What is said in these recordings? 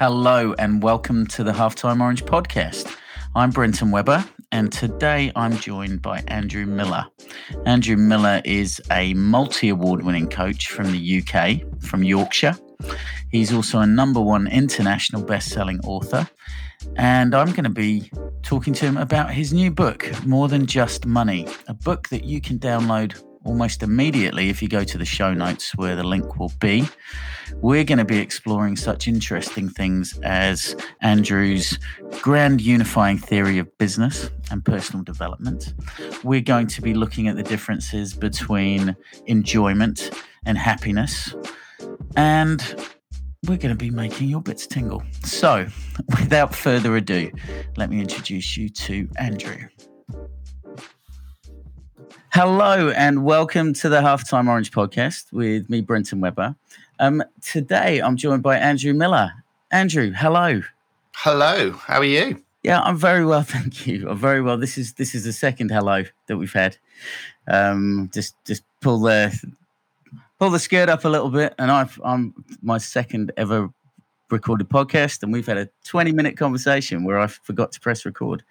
Hello, and welcome to the Halftime Orange podcast. I'm Brenton Webber, and today I'm joined by Andrew Miller. Andrew Miller is a multi award winning coach from the UK, from Yorkshire. He's also a number one international best selling author. And I'm going to be talking to him about his new book, More Than Just Money, a book that you can download almost immediately if you go to the show notes where the link will be. We're going to be exploring such interesting things as Andrew's grand unifying theory of business and personal development. We're going to be looking at the differences between enjoyment and happiness. And we're going to be making your bits tingle. So, without further ado, let me introduce you to Andrew. Hello and welcome to the Halftime Orange podcast with me, Brenton Webber. Um, today I'm joined by Andrew Miller. Andrew, hello. Hello. How are you? Yeah, I'm very well, thank you. I'm very well. This is this is the second hello that we've had. Um, just just pull the pull the skirt up a little bit, and I've I'm my second ever recorded podcast and we've had a 20 minute conversation where I forgot to press record.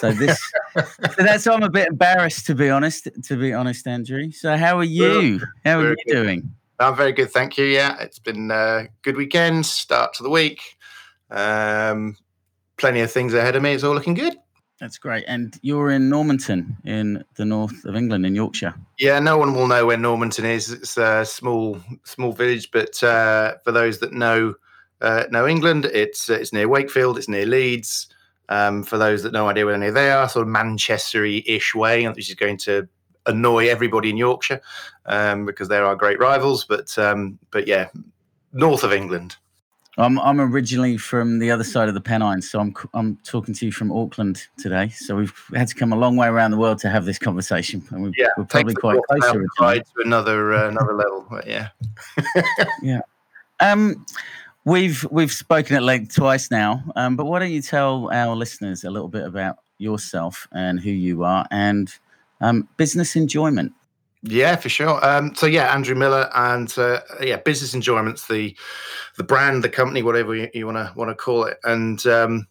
So this so that's I'm a bit embarrassed to be honest, to be honest, Andrew. So how are you? How are you doing? I'm very good, thank you. Yeah, it's been a good weekend, start to the week. Um, plenty of things ahead of me. It's all looking good. That's great. And you're in Normanton in the north of England, in Yorkshire. Yeah, no one will know where Normanton is. It's a small, small village, but uh, for those that know uh, know England. It's uh, it's near Wakefield. It's near Leeds. Um, for those that no idea where any of they are, sort of Manchestery-ish way, which is going to annoy everybody in Yorkshire um, because they're our great rivals. But um, but yeah, north of England. I'm I'm originally from the other side of the Pennines, so I'm I'm talking to you from Auckland today. So we've had to come a long way around the world to have this conversation, and we, yeah, we're probably quite close to another uh, another level. But yeah, yeah. Um, We've we've spoken at length twice now, um, but why don't you tell our listeners a little bit about yourself and who you are and um, business enjoyment? Yeah, for sure. Um, so yeah, Andrew Miller, and uh, yeah, business enjoyment's the the brand, the company, whatever you want to want to call it, and um,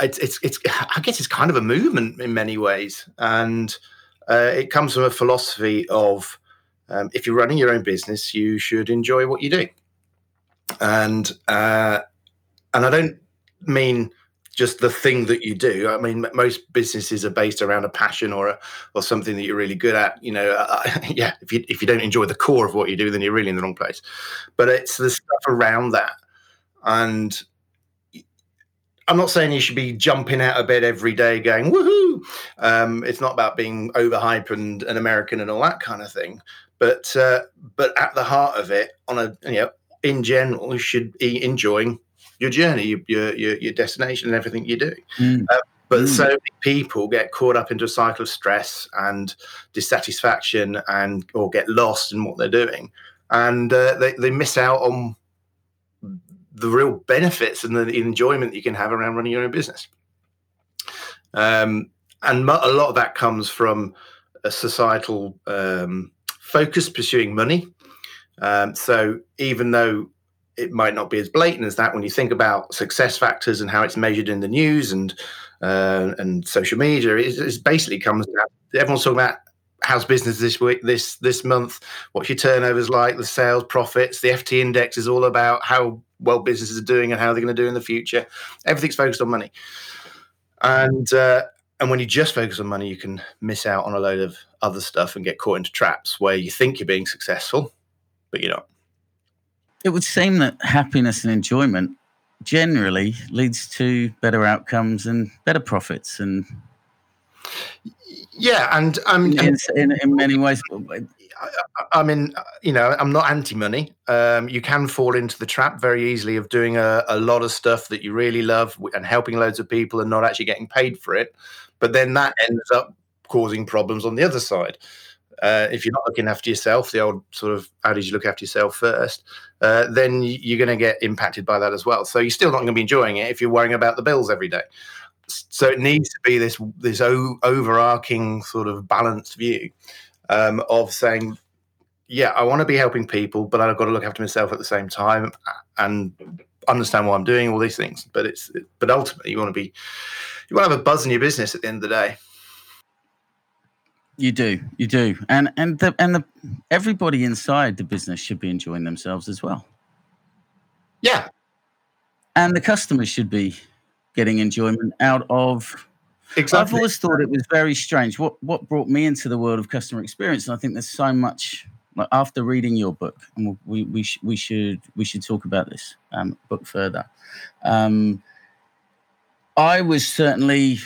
it's it's it's I guess it's kind of a movement in many ways, and uh, it comes from a philosophy of um, if you're running your own business, you should enjoy what you do and uh, and I don't mean just the thing that you do. I mean, most businesses are based around a passion or a, or something that you're really good at. You know, uh, yeah. If you if you don't enjoy the core of what you do, then you're really in the wrong place. But it's the stuff around that, and I'm not saying you should be jumping out of bed every day going woohoo. Um, it's not about being overhype and an American and all that kind of thing. But uh, but at the heart of it, on a you know in general, you should be enjoying your journey, your your, your destination, and everything you do. Mm. Uh, but mm. so many people get caught up into a cycle of stress and dissatisfaction, and or get lost in what they're doing, and uh, they they miss out on the real benefits and the enjoyment you can have around running your own business. Um, and a lot of that comes from a societal um, focus pursuing money um, so even though it might not be as blatant as that, when you think about success factors and how it's measured in the news and uh, and social media, it, it basically comes down. Everyone's talking about how's business this week, this this month, what's your turnovers like, the sales profits, the FT index is all about how well businesses are doing and how they're going to do in the future. Everything's focused on money, and uh, and when you just focus on money, you can miss out on a load of other stuff and get caught into traps where you think you're being successful, but you know. It would seem that happiness and enjoyment generally leads to better outcomes and better profits and yeah and i mean in, in, in many ways. I, I mean you know i'm not anti-money. Um, you can fall into the trap very easily of doing a, a lot of stuff that you really love and helping loads of people and not actually getting paid for it but then that ends up causing problems on the other side uh, if you're not looking after yourself, the old sort of adage, you look after yourself first, uh, then you're going to get impacted by that as well. So you're still not going to be enjoying it if you're worrying about the bills every day. So it needs to be this this o- overarching sort of balanced view um, of saying, yeah, I want to be helping people, but I've got to look after myself at the same time. And understand why I'm doing, all these things. But it's but ultimately you want to be you want to have a buzz in your business at the end of the day. You do, you do, and and the and the everybody inside the business should be enjoying themselves as well. Yeah, and the customers should be getting enjoyment out of. Exactly. I've always thought it was very strange. What what brought me into the world of customer experience, and I think there's so much. Like after reading your book, and we we sh- we should we should talk about this um, book further. Um, I was certainly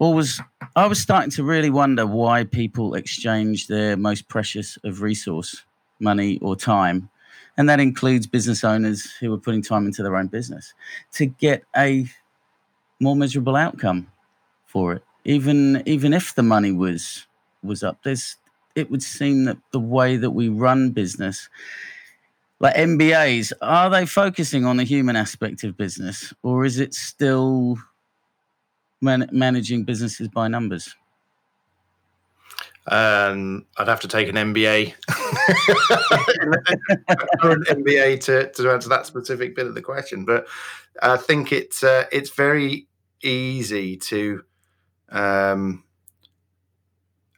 always I was starting to really wonder why people exchange their most precious of resource, money or time, and that includes business owners who are putting time into their own business to get a more miserable outcome for it. Even even if the money was was up, there's it would seem that the way that we run business like MBAs, are they focusing on the human aspect of business or is it still man- managing businesses by numbers? Um, I'd have to take an MBA an MBA to, to answer that specific bit of the question. But I think it's uh, it's very easy to, um,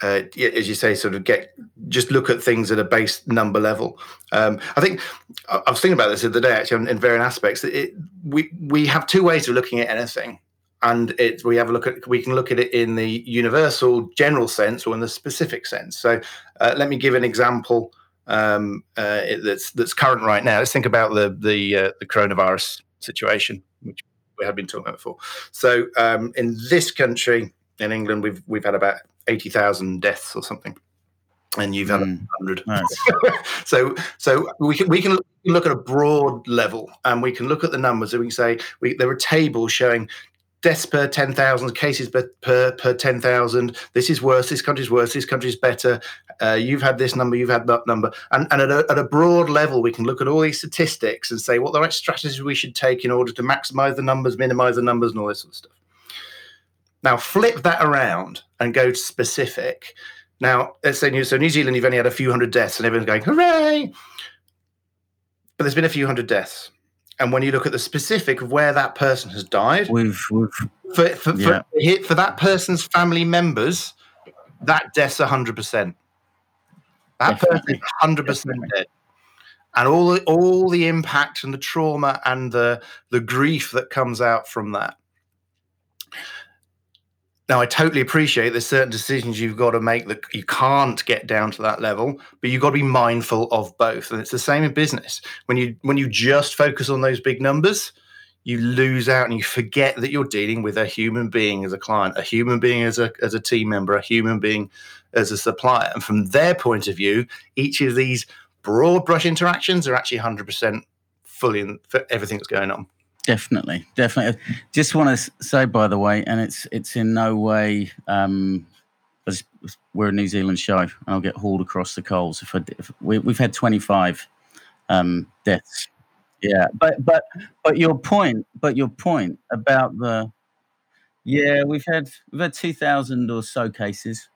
uh, as you say, sort of get just look at things at a base number level. Um, I think I was thinking about this the other day actually in, in various aspects. It, we we have two ways of looking at anything and it we have a look at we can look at it in the universal general sense or in the specific sense. So uh, let me give an example um, uh, that's that's current right now. Let's think about the the uh, the coronavirus situation which we have been talking about before. So um, in this country in england we've we've had about 80,000 deaths or something and you've had mm, 100 nice. so so we can we can look at a broad level and we can look at the numbers and we can say we, there are tables showing deaths per 10,000, cases per, per, per 10,000. This is worse. This country's worse. This country's better. Uh, you've had this number. You've had that number. And, and at, a, at a broad level, we can look at all these statistics and say what the right strategies we should take in order to maximize the numbers, minimize the numbers, and all this sort of stuff. Now, flip that around and go to specific. Now, let's say New, so New Zealand, you've only had a few hundred deaths, and everyone's going, hooray! But there's been a few hundred deaths and when you look at the specific of where that person has died, we've, we've for, for, yeah. for, for, that person's family members, that death's hundred percent. That person is hundred percent dead, and all the, all the impact and the trauma and the the grief that comes out from that. Now, I totally appreciate there's certain decisions you've got to make that you can't get down to that level, but you've got to be mindful of both. And it's the same in business. When you when you just focus on those big numbers, you lose out and you forget that you're dealing with a human being as a client, a human being as a as a team member, a human being as a supplier. And from their point of view, each of these broad brush interactions are actually 100% fully in for everything that's going on. Definitely, definitely. Just want to say, by the way, and it's it's in no way um, we're a New Zealand show, and I'll get hauled across the coals if I if we, have had twenty five um, deaths. Yeah, but but but your point, but your point about the yeah, we've had we've had two thousand or so cases,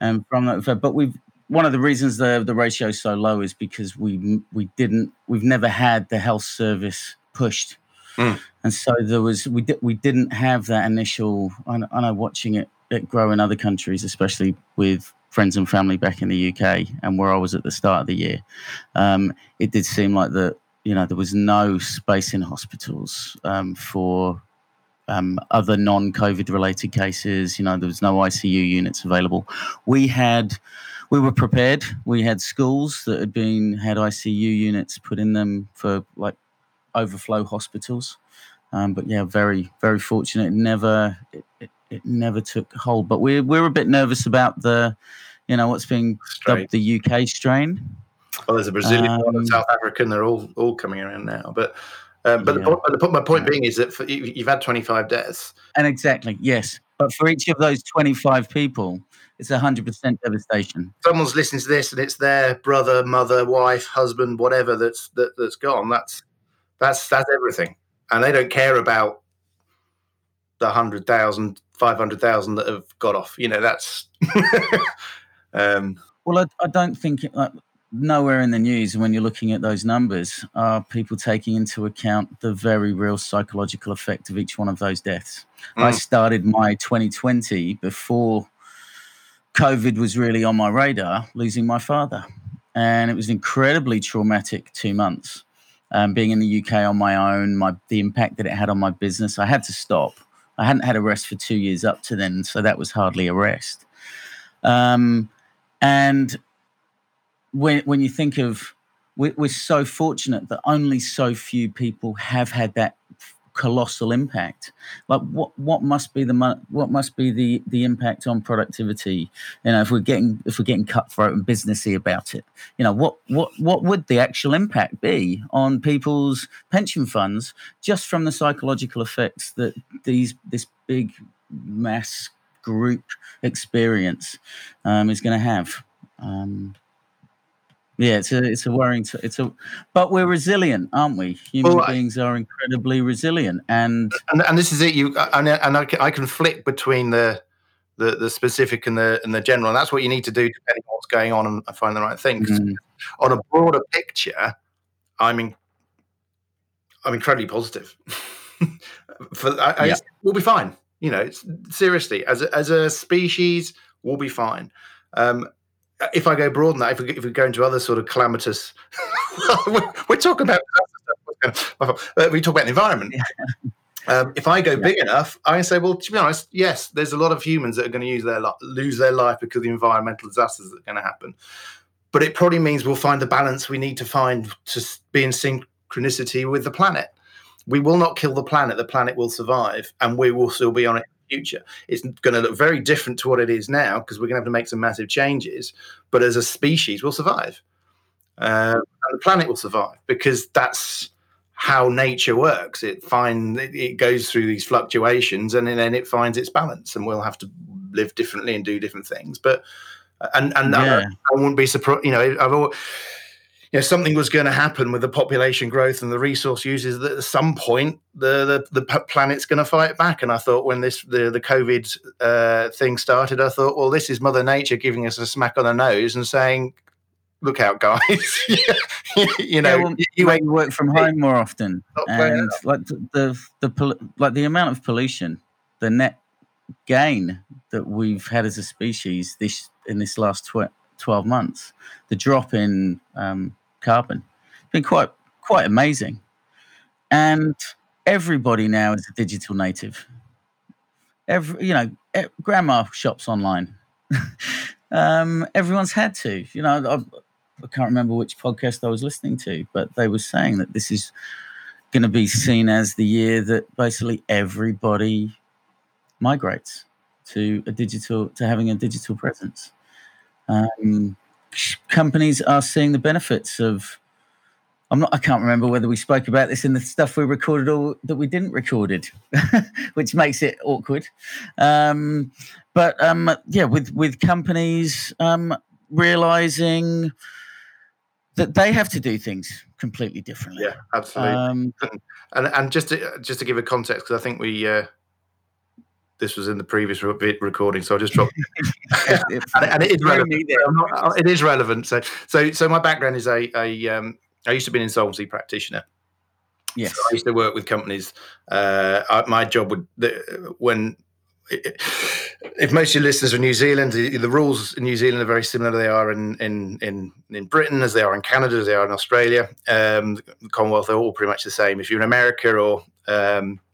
and from that, but we've one of the reasons the the ratio is so low is because we we didn't we've never had the health service pushed Mm. And so there was we did we didn't have that initial. I know, I know watching it it grow in other countries, especially with friends and family back in the UK and where I was at the start of the year. Um, it did seem like that you know there was no space in hospitals um, for um, other non-COVID related cases. You know there was no ICU units available. We had we were prepared. We had schools that had been had ICU units put in them for like overflow hospitals. Um, but yeah, very very fortunate. It never it, it, it, never took hold. But we're we're a bit nervous about the, you know, what's being dubbed the UK strain. Well, there's a Brazilian um, one, South African. They're all all coming around now. But um, but yeah. the, the, my point yeah. being is that for, you, you've had 25 deaths. And exactly yes, but for each of those 25 people, it's 100% devastation. Someone's listening to this, and it's their brother, mother, wife, husband, whatever that's that, that's gone. That's that's that's everything, and they don't care about the hundred thousand, five hundred thousand that have got off. You know, that's. um, well, I, I don't think it, like nowhere in the news when you're looking at those numbers are people taking into account the very real psychological effect of each one of those deaths. Mm. I started my 2020 before COVID was really on my radar, losing my father. And it was incredibly traumatic two months. Um, being in the UK on my own, my the impact that it had on my business, I had to stop. I hadn't had a rest for two years up to then, so that was hardly a rest. Um, and when when you think of we're, we're so fortunate that only so few people have had that colossal impact. Like what what must be the what must be the the impact on productivity? You know if we're getting if we're getting cutthroat and businessy about it you know what what what would the actual impact be on people's pension funds just from the psychological effects that these this big mass group experience um, is going to have? Um, yeah, it's a it's a worrying. It's a, but we're resilient, aren't we? Human well, beings are incredibly resilient, and and, and this is it. You and, and I, can, I can flick between the, the the specific and the and the general, and that's what you need to do depending on what's going on and find the right thing. Mm. On a broader picture, I'm in, I'm incredibly positive. For I, yeah. I, we'll be fine. You know, seriously, as a, as a species, we'll be fine. Um, if I go broad on that, if we, if we go into other sort of calamitous, we're, we're, talking about we talk about the environment. Yeah. Um, if I go yeah. big enough, I say, well, to be honest, yes, there's a lot of humans that are going to use their lose their life because of the environmental disasters that are going to happen. But it probably means we'll find the balance we need to find to be in synchronicity with the planet. We will not kill the planet; the planet will survive, and we will still be on it future. It's going to look very different to what it is now because we're going to have to make some massive changes. But as a species, we'll survive. Uh, and the planet will survive because that's how nature works. It find it goes through these fluctuations and then it finds its balance, and we'll have to live differently and do different things. But and and yeah. I, I, wouldn't be surprised. You know, I've always, you know something was going to happen with the population growth and the resource uses that at some point the the, the planet's going to fight back. And i thought when this the the covid uh, thing started i thought well this is mother nature giving us a smack on the nose and saying look out guys. You know yeah, well, you, you work from home more often. And like the, the the like the amount of pollution the net gain that we've had as a species this in this last tw- 12 months the drop in um, carbon. It's been quite quite amazing. And everybody now is a digital native. Every you know, grandma shops online. um, everyone's had to. You know, I, I can't remember which podcast I was listening to, but they were saying that this is going to be seen as the year that basically everybody migrates to a digital to having a digital presence. Um, companies are seeing the benefits of I'm not I can't remember whether we spoke about this in the stuff we recorded or that we didn't recorded, which makes it awkward. Um, but um, yeah, with with companies um, realizing that they have to do things completely differently. Yeah, absolutely. Um, and and just to, just to give a context, because I think we uh, this was in the previous recording, so I just dropped. and, and, it is relevant. Not, it is relevant. So, so, so my background is a, a um, I used to be an insolvency practitioner. Yes, so I used to work with companies. Uh, I, my job would when if most of your listeners are New Zealand, the, the, rules in New Zealand are very similar. They are in, in in in Britain, as they are in Canada, as they are in Australia. Um, the Commonwealth are all pretty much the same. If you're in America or um, uh,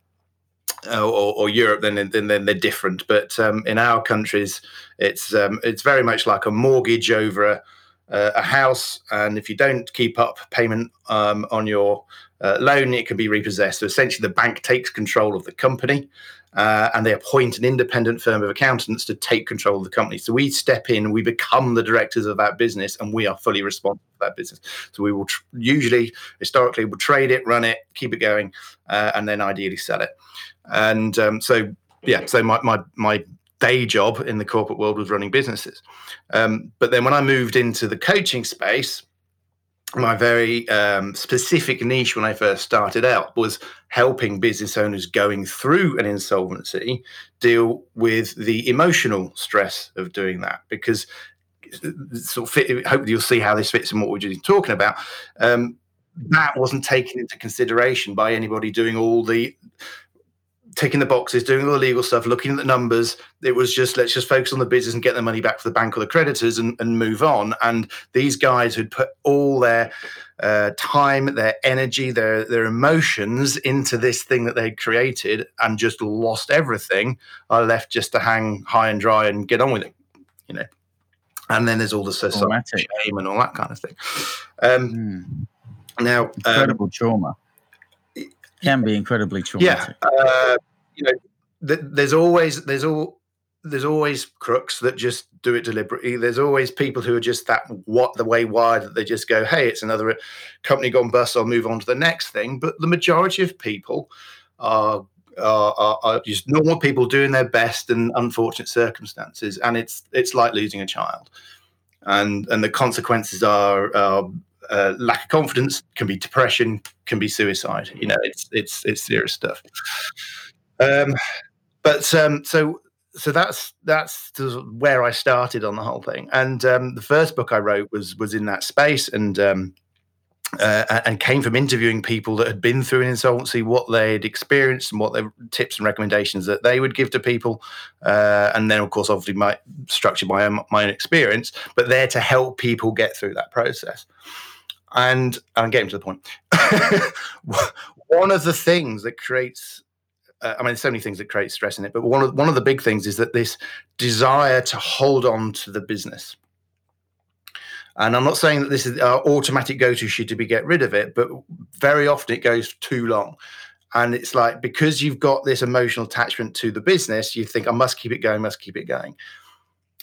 or, or, Europe, then, then then they're different. But um, in our countries, it's um, it's very much like a mortgage over a, a house, and if you don't keep up payment um, on your uh, loan, it can be repossessed. So essentially, the bank takes control of the company, uh, and they appoint an independent firm of accountants to take control of the company. So we step in, we become the directors of that business, and we are fully responsible for that business. So we will tr- usually, historically, will trade it, run it, keep it going, uh, and then ideally sell it. And um, so, yeah, so my, my, my day job in the corporate world was running businesses. Um, but then when I moved into the coaching space, my very um, specific niche when I first started out was helping business owners going through an insolvency deal with the emotional stress of doing that because sort of fit. Hopefully, you'll see how this fits in what we're just talking about. Um, that wasn't taken into consideration by anybody doing all the ticking the boxes, doing all the legal stuff, looking at the numbers. It was just let's just focus on the business and get the money back for the bank or the creditors and, and move on. And these guys who'd put all their uh, time, their energy, their their emotions into this thing that they'd created and just lost everything, are left just to hang high and dry and get on with it. You know. And then there's all the society shame and all that kind of thing. Um, mm. Now, um, incredible um, trauma can be incredibly traumatic. Yeah, uh, you know, th- there's always there's all there's always crooks that just do it deliberately. There's always people who are just that what the way wired that they just go, hey, it's another company gone bust. I'll move on to the next thing. But the majority of people are are, are, are, just normal people doing their best in unfortunate circumstances, and it's it's like losing a child, and and the consequences are, are uh, lack of confidence, can be depression, can be suicide. You know, it's it's it's serious stuff. Um, but um, so so that's that's where I started on the whole thing. And um, the first book I wrote was was in that space, and um, uh, and came from interviewing people that had been through an insolvency, what they'd experienced, and what their tips and recommendations that they would give to people. Uh, and then, of course, obviously, my structured my own, my own experience, but there to help people get through that process. And I'm getting to the point. one of the things that creates uh, I mean, there's so many things that create stress in it, but one of one of the big things is that this desire to hold on to the business. And I'm not saying that this is our automatic go-to should to be get rid of it, but very often it goes too long. And it's like because you've got this emotional attachment to the business, you think I must keep it going, must keep it going.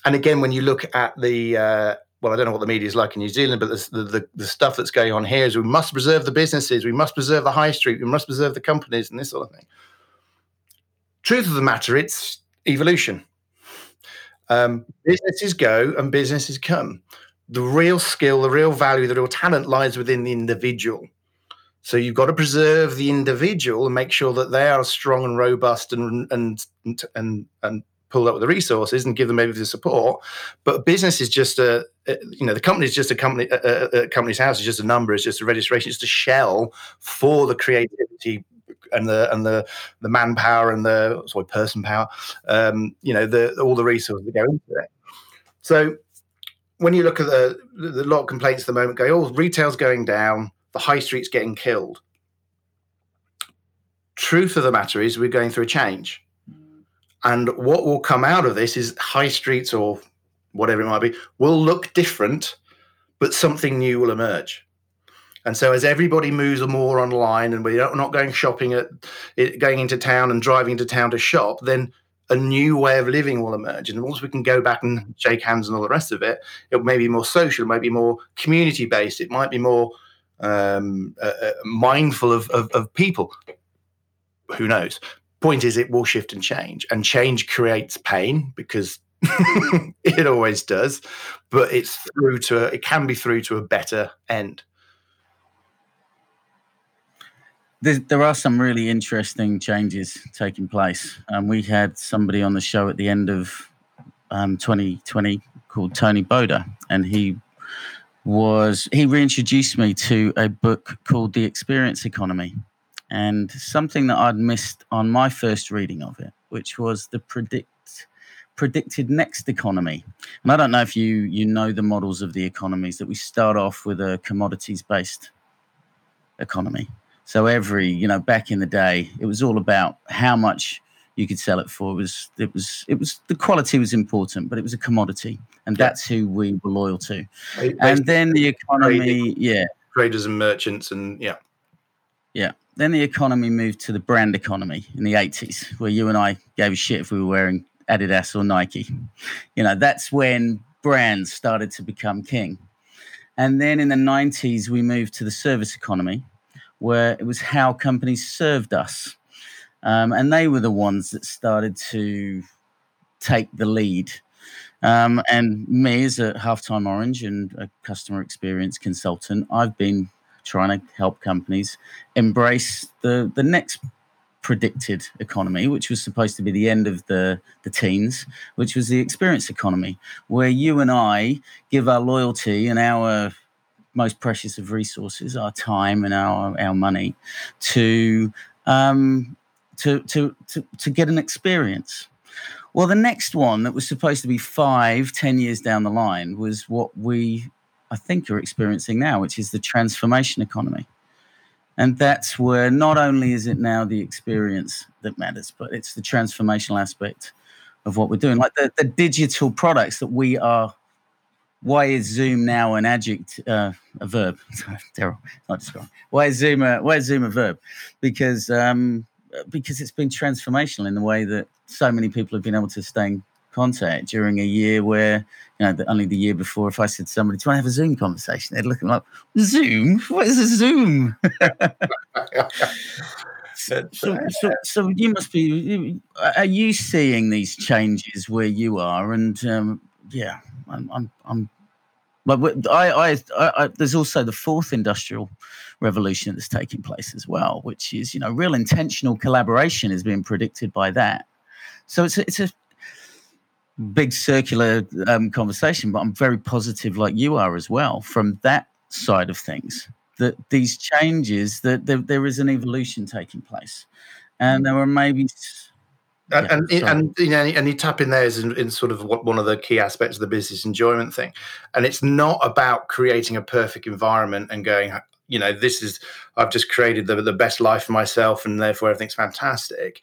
And again, when you look at the uh, well, I don't know what the media is like in New Zealand, but the, the, the, stuff that's going on here is we must preserve the businesses, we must preserve the high street, we must preserve the companies, and this sort of thing. Truth of the matter, it's evolution. Um, businesses go and businesses come. The real skill, the real value, the real talent lies within the individual. So you've got to preserve the individual and make sure that they are strong and robust and and and and pull up with the resources and give them maybe the support. But business is just a, you know, the company is just a company, a, a company's house is just a number, it's just a registration, it's just a shell for the creativity and the and the the manpower and the sorry person power, um, you know, the all the resources that go into it. So when you look at the, the lot of complaints at the moment, going, oh, retail's going down, the high street's getting killed. Truth of the matter is, we're going through a change. And what will come out of this is high streets or whatever it might be will look different, but something new will emerge. And so, as everybody moves more online, and we're not going shopping at going into town and driving into town to shop, then a new way of living will emerge. And once we can go back and shake hands and all the rest of it, it may be more social, it might be more community based, it might be more um, uh, uh mindful of, of, of people. Who knows? Point is it will shift and change and change creates pain because it always does but it's through to a, it can be through to a better end. There, are some really interesting changes taking place. Um, we had somebody on the show at the end of um, 2020 called tony boda and he was he reintroduced me to a book called the experience economy and something that I'd missed on my first reading of it, which was the predict predicted next economy. And I don't know if you you know the models of the economies that we start off with a commodities based economy. So every, you know, back in the day, it was all about how much you could sell it for. It was it was it was the quality was important, but it was a commodity, and yeah. that's who we were loyal to. and then the economy, yeah, traders and merchants, and yeah, yeah. Then the economy moved to the brand economy in the 80s, where you and I gave a shit if we were wearing Adidas or Nike. You know, that's when brands started to become king. And then in the 90s, we moved to the service economy, where it was how companies served us. Um, and they were the ones that started to take the lead. Um, and me, as a halftime orange and a customer experience consultant, I've been trying to help companies embrace the the next predicted economy, which was supposed to be the end of the, the teens, which was the experience economy, where you and I give our loyalty and our most precious of resources, our time and our, our money, to, um, to, to, to, to get an experience. Well, the next one that was supposed to be five, ten years down the line was what we, I think, are experiencing now, which is the transformation economy. And that's where not only is it now the experience that matters, but it's the transformational aspect of what we're doing. Like the, the digital products that we are. Why is Zoom now an adject, uh, a verb? Daryl, not describing. Why is Zoom a why is Zoom a verb? Because um, because it's been transformational in the way that so many people have been able to stay contact during a year where you know the, only the year before if i said to somebody do you want to have a zoom conversation? they'd look at me like zoom? What is a zoom? So, so, so, so, you must be are you seeing these changes where you are? And um, yeah i'm i'm, I'm but I, I, I, there's also the fourth industrial revolution that's taking place as well, which is you know real intentional collaboration is being predicted by that. So it's a, it's a big circular um, conversation, but I'm very positive, like you are as well, from that side of things. That these changes, that there, there is an evolution taking place, and there are maybe. And, yeah, and, and, you know, and you tap in there is in, in sort of what one of the key aspects of the business enjoyment thing, and it's not about creating a perfect environment and going, you know, this is I've just created the the best life for myself, and therefore everything's fantastic.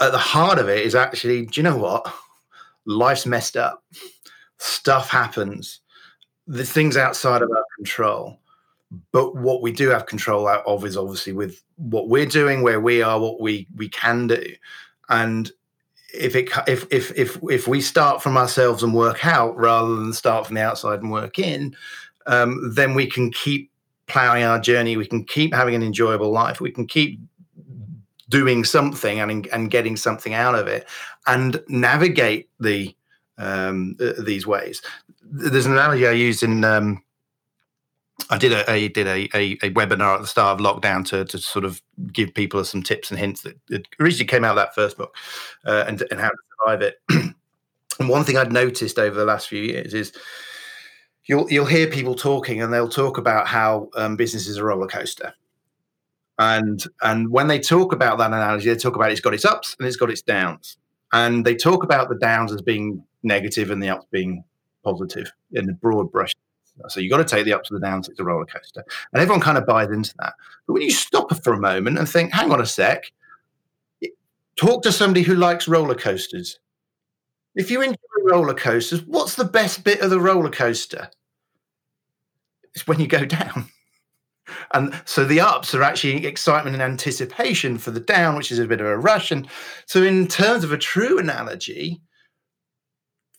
At the heart of it is actually, do you know what? Life's messed up, stuff happens, the things outside of our control. But what we do have control out of is obviously with what we're doing, where we are, what we we can do, and if it if if if if we start from ourselves and work out rather than start from the outside and work in, um, then we can keep plowing our journey. We can keep having an enjoyable life. We can keep doing something and and getting something out of it and navigate the um, these ways. There's an analogy I used in. Um, I did a, did a, a, a, webinar at the start of lockdown to, to sort of give people some tips and hints that, that originally came out of that first book uh, and, and how to survive it. and one thing I'd noticed over the last few years is you'll you'll hear people talking and they'll talk about how um, business is a roller coaster and and when they talk about that analogy, they talk about it's got its ups and it's got its downs. And they talk about the downs as being negative and the ups being positive in the broad brush. So you've got to take the ups and the downs. It's a roller coaster. And everyone kind of buys into that. But when you stop for a moment and think, hang on a sec, talk to somebody who likes roller coasters. If you enjoy roller coasters, what's the best bit of the roller coaster? It's when you go down. And so the ups are actually excitement and anticipation for the down, which is a bit of a rush. And so, in terms of a true analogy,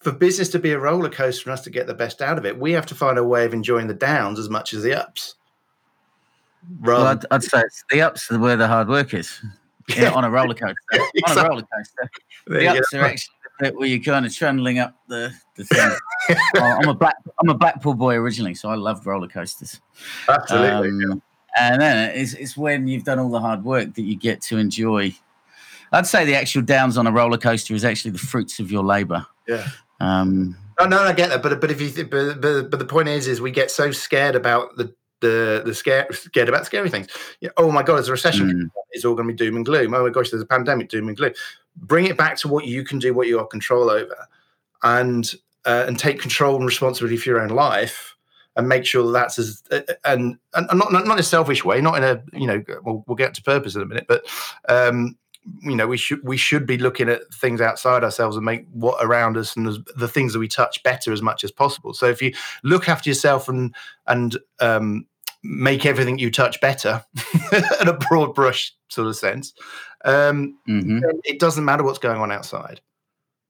for business to be a roller coaster and us to get the best out of it, we have to find a way of enjoying the downs as much as the ups. Well, I'd, I'd, say it's the ups are where the hard work is. Yeah, on a roller coaster. exactly. On a roller coaster. The ups are actually bit where you're kind of trundling up the, the thing. I'm a black I'm a Blackpool boy originally, so I love roller coasters. Absolutely. Um, yeah. And then it's, it's when you've done all the hard work that you get to enjoy. I'd say the actual downs on a roller coaster is actually the fruits of your labour. Yeah. Um, no, no, I get that, but but if you but, but but the point is, is we get so scared about the the the scare scared about scary things. Yeah, oh my god, there's a recession. Mm. It's all going to be doom and gloom. Oh my gosh, there's a pandemic, doom and gloom. Bring it back to what you can do, what you have control over, and uh, and take control and responsibility for your own life and make sure that that's as uh, uh, and, and not, not in a selfish way not in a you know we'll, we'll get to purpose in a minute but um you know we should we should be looking at things outside ourselves and make what around us and the, the things that we touch better as much as possible so if you look after yourself and and um make everything you touch better in a broad brush sort of sense um mm-hmm. it doesn't matter what's going on outside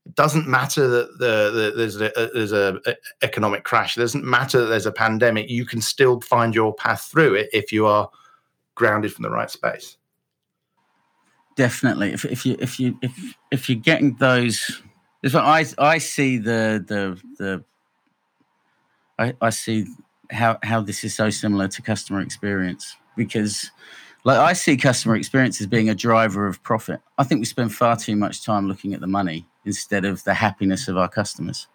it doesn't matter that the, the there's a, there's a, a, economic crash. It doesn't matter that there's a pandemic. You can still find your path through it if you are grounded from the right space. Definitely. If, if you if you if if you're getting those, I I see the the the I, I see how how this is so similar to customer experience because like I see customer experience as being a driver of profit. I think we spend far too much time looking at the money instead of the happiness of our customers.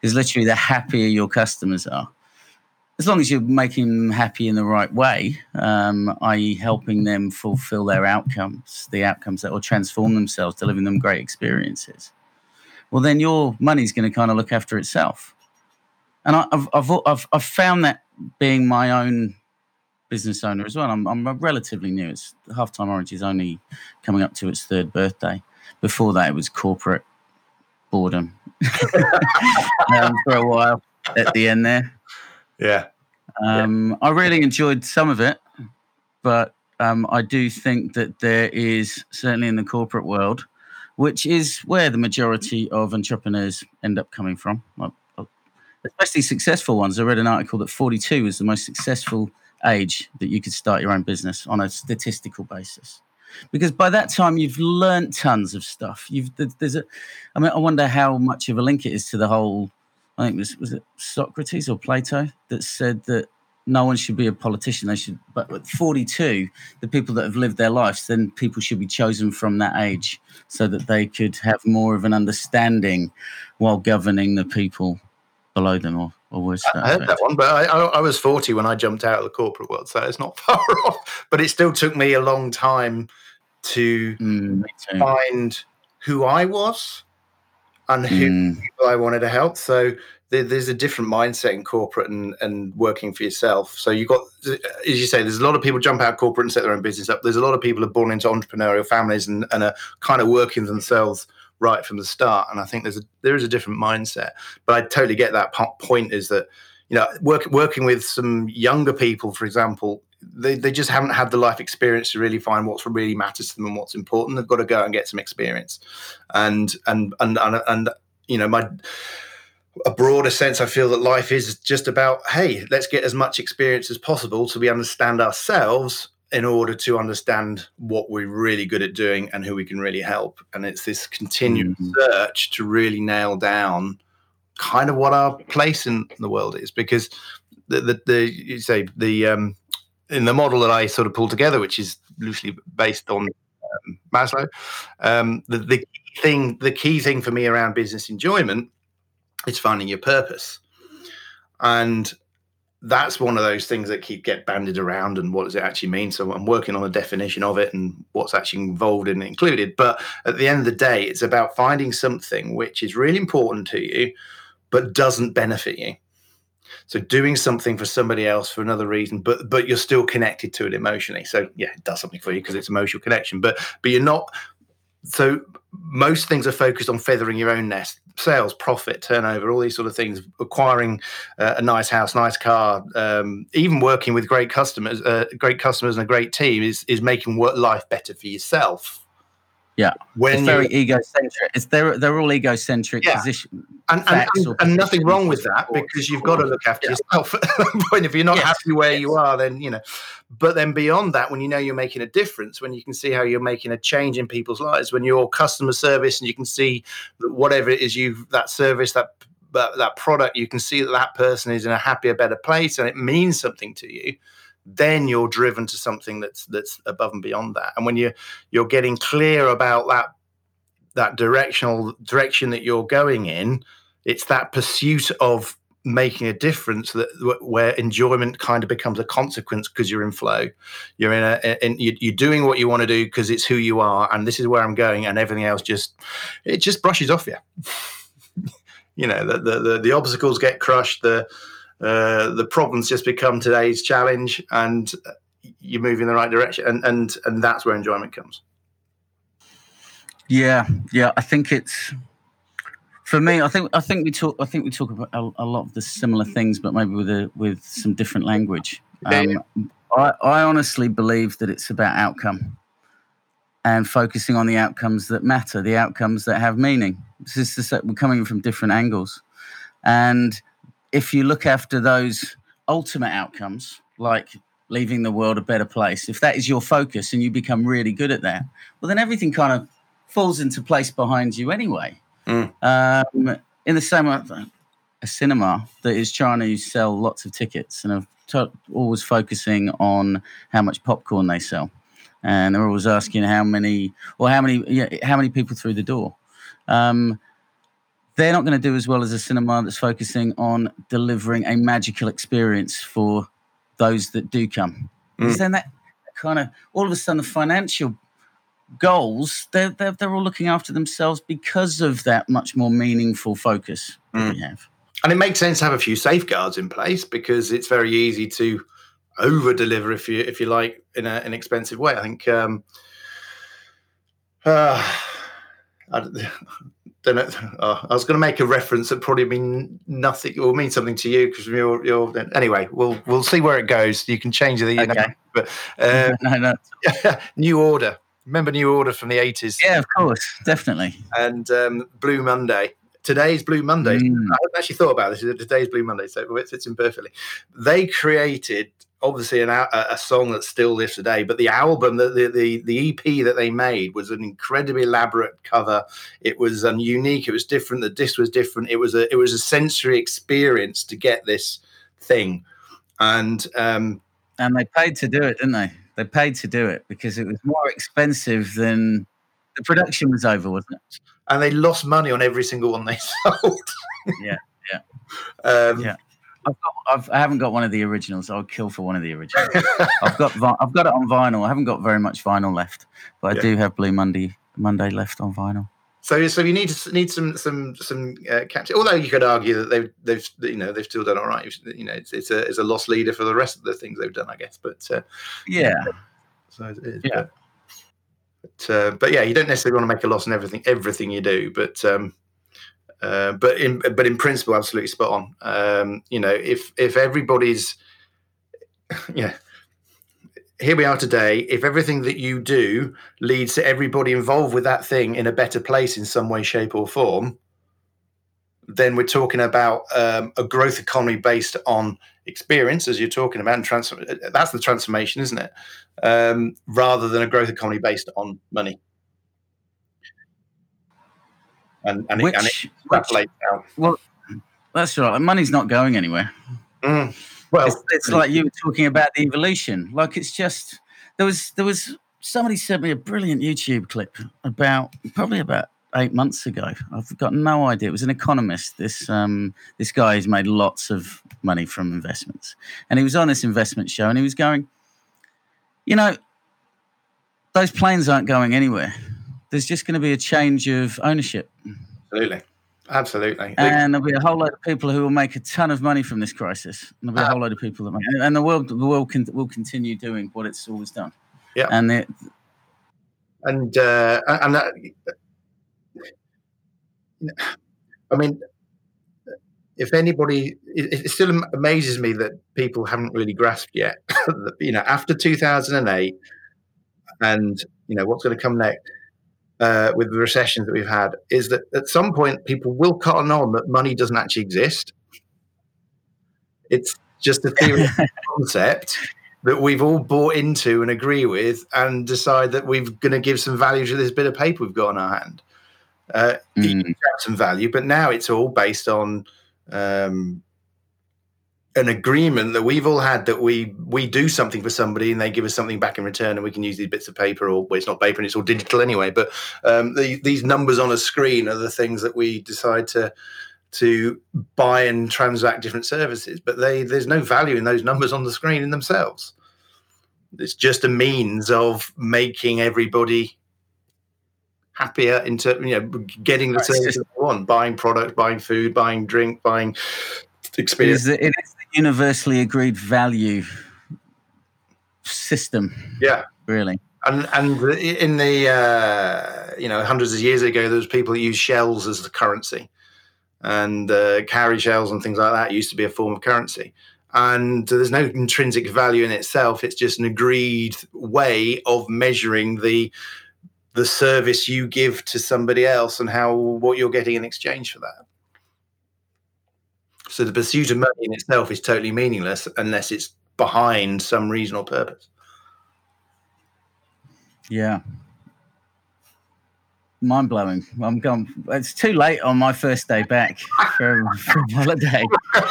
Because literally, the happier your customers are, as long as you're making them happy in the right way, um, i.e., helping them fulfill their outcomes, the outcomes that will transform themselves, delivering them great experiences, well, then your money's going to kind of look after itself. And I, I've, I've, I've, I've found that being my own business owner as well. I'm, I'm relatively new. It's Halftime Orange is only coming up to its third birthday. Before that, it was corporate boredom um, for a while at the end there. Yeah. Um, yeah. I really enjoyed some of it, but um, I do think that there is certainly in the corporate world, which is where the majority of entrepreneurs end up coming from, especially successful ones. I read an article that 42 is the most successful age that you could start your own business on a statistical basis because by that time you've learned tons of stuff you've there's a i mean i wonder how much of a link it is to the whole i think was was it socrates or plato that said that no one should be a politician they should but at 42 the people that have lived their lives then people should be chosen from that age so that they could have more of an understanding while governing the people below them or Always. I heard that one, but I, I, I, was 40 when I jumped out of the corporate world, so it's not far off. But it still took me a long time to mm, find who I was and who mm. I wanted to help. So there, there's a different mindset in corporate and, and working for yourself. So you got, as you say, there's a lot of people jump out of corporate and set their own business up. There's a lot of people are born into entrepreneurial families and, and are kind of working themselves right from the start. And I think there's a, there is a different mindset. But I totally get that point. Is that you know work, working with some younger people, for example, they, they just haven't had the life experience to really find what's really matters to them and what's important. They've got to go and get some experience. And and and and, and you know my a broader sense, I feel that life is just about, hey, let's get as much experience as possible so we understand ourselves in order to understand what we're really good at doing and who we can really help. And it's this continued mm-hmm. search to really nail down kind of what our place in the world is. Because the, the, the you say the um, in the model that I sort of pulled together, which is loosely based on um, Maslow, um, the, the thing, the key thing for me around business enjoyment is finding your purpose. And that's one of those things that keep get banded around and what does it actually mean. So i'm working on a definition of it and what's actually involved and in included. But at the end of the day it's about finding something which is really important to you but doesn't benefit you. So doing something for somebody else for another reason but but you're still connected to it emotionally. So yeah it does something for you because it's emotional connection but but you're not so most things are focused on feathering your own nest sales profit turnover all these sort of things acquiring uh, a nice house nice car um, even working with great customers uh, great customers and a great team is is making work life better for yourself yeah, when it's very egocentric. It's they're they're all egocentric yeah. position, and and, and, and nothing wrong with that because you've got to look after yeah. yourself. point, if you're not yes. happy where yes. you are, then you know. But then beyond that, when you know you're making a difference, when you can see how you're making a change in people's lives, when you're customer service and you can see that whatever it is you've that service that that, that product, you can see that that person is in a happier, better place, and it means something to you then you're driven to something that's that's above and beyond that. And when you you're getting clear about that that directional direction that you're going in, it's that pursuit of making a difference that where enjoyment kind of becomes a consequence because you're in flow you're in a in, you're doing what you want to do because it's who you are and this is where i'm going and everything else just it just brushes off you you know the, the the, the obstacles get crushed the uh, the problems just become today's challenge, and you move in the right direction, and and and that's where enjoyment comes. Yeah, yeah, I think it's for me. I think I think we talk. I think we talk about a, a lot of the similar things, but maybe with a with some different language. Um, I, I honestly believe that it's about outcome and focusing on the outcomes that matter, the outcomes that have meaning. This is just that we're coming from different angles, and if you look after those ultimate outcomes, like leaving the world a better place, if that is your focus and you become really good at that, well, then everything kind of falls into place behind you anyway. Mm. Um, in the same way, a cinema that is trying to sell lots of tickets and a to- always focusing on how much popcorn they sell, and they're always asking how many or how many yeah, how many people through the door. Um, they're not going to do as well as a cinema that's focusing on delivering a magical experience for those that do come. Because then that kind of all of a sudden the financial goals they're, they're, they're all looking after themselves because of that much more meaningful focus that we have. and it makes sense to have a few safeguards in place because it's very easy to over deliver if you if you like in a, an expensive way. I think um, uh, I know. Uh, I was going to make a reference that probably mean nothing or mean something to you because you're you're anyway. We'll we'll see where it goes. You can change the Okay. but uh, no, no. New Order. Remember New Order from the eighties Yeah, of course, definitely. and um, Blue Monday. Today's Blue Monday. Mm. I haven't actually thought about this. Today's Blue Monday, so it fits in perfectly. They created obviously an, a, a song that still lives today, but the album, the, the the the EP that they made was an incredibly elaborate cover. It was um, unique. It was different. The disc was different. It was a it was a sensory experience to get this thing, and um, And they paid to do it, didn't they? They paid to do it because it was more expensive than the production was over, wasn't it? and they lost money on every single one they sold. Yeah, yeah. Um, Yeah. I've got, I've, I haven't got one of the originals. I'll kill for one of the originals. I've got I've got it on vinyl. I haven't got very much vinyl left, but I Yeah. do have Blue Monday Monday left on vinyl. So, so you need to need some some some uh, catch. Although you could argue that they've they've you know they've still done all right. You know, it's it's a it's a lost leader for the rest of the things they've done, I guess. But uh, Yeah, so it is, Yeah. But, but, uh, but yeah, you don't necessarily want to make a loss in everything everything you do. But um, uh, but in but in principle, absolutely spot on. Um, you know, if if everybody's yeah. Here we are today. If everything that you do leads to everybody involved with that thing in a better place in some way, shape, or form, then we're talking about um, a growth economy based on experience, as you're talking about, and transfer. That's the transformation, isn't it? Um, rather than a growth economy based on money. And and, which, it, and it which out. that's right. Money's not going anywhere. Mm. Well, it's, it's like you were talking about the evolution. Like it's just there was there was somebody sent me a brilliant YouTube clip about probably about eight months ago. I've got no idea. It was an economist. This um this guy who's made lots of money from investments, and he was on this investment show, and he was going, you know, those planes aren't going anywhere. There's just going to be a change of ownership. absolutely, absolutely. And there'll be a whole load of people who will make a ton of money from this crisis. And there'll be a whole load of people that make, and the world, the world can, will continue doing what it's always done. Yeah. And it, and uh, and that, I mean, if anybody, it, it still amazes me that people haven't really grasped yet. you know, after two thousand and eight, and you know what's going to come next uh, with the recessions that we've had, is that at some point people will cotton on that money doesn't actually exist. It's just a theory concept that we've all bought into and agree with and decide that we're going to give some value to this bit of paper we've got in our hand. Uh, it Mm. some value, but now it's all based on um, an agreement that we've all had that we we do something for somebody and they give us something back in return, and we can use these bits of paper, or well, it's not paper and it's all digital anyway. But um, the, these numbers on a screen are the things that we decide to to buy and transact different services, but they there's no value in those numbers on the screen in themselves. It's just a means of making everybody happier in into you know getting the Right, service just- they want, buying product, buying food, buying drink, buying it, experience. is the, it is universally agreed value system, Yeah, really. and and in the uh, you know hundreds of years ago, there was people that used shells as the currency, and uh, carry shells and things like that used to be a form of currency. And there's no intrinsic value in itself; it's just an agreed way of measuring the the service you give to somebody else and how what you're getting in exchange for that. So the pursuit of money in itself is totally meaningless unless it's behind some reason or purpose. Yeah. mind blowing. I'm gone. It's too late on my first day back from, from holiday.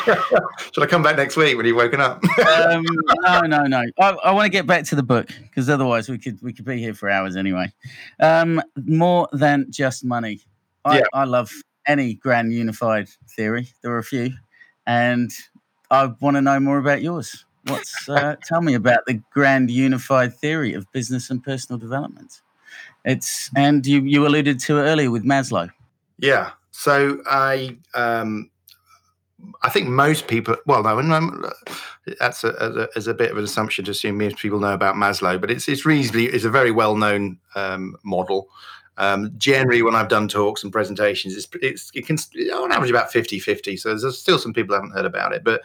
Should I come back next week when you've woken up? um, no, no, no. I, I want to get back to the book because otherwise we could we could be here for hours anyway. Um, more than just money. I, yeah. I love any grand unified theory. There are a few, and I want to know more about yours. What's uh, tell me about the grand unified theory of business and personal development? It's and you you alluded to it earlier with Maslow. Yeah. So I um, I think most people. Well, no, that's a, a, as a bit of an assumption to assume most people know about Maslow, but it's it's reasonably it's a very well known um, model. Um, generally, when I've done talks and presentations, it's, it's it can on average about 50-50. So there's still some people haven't heard about it, but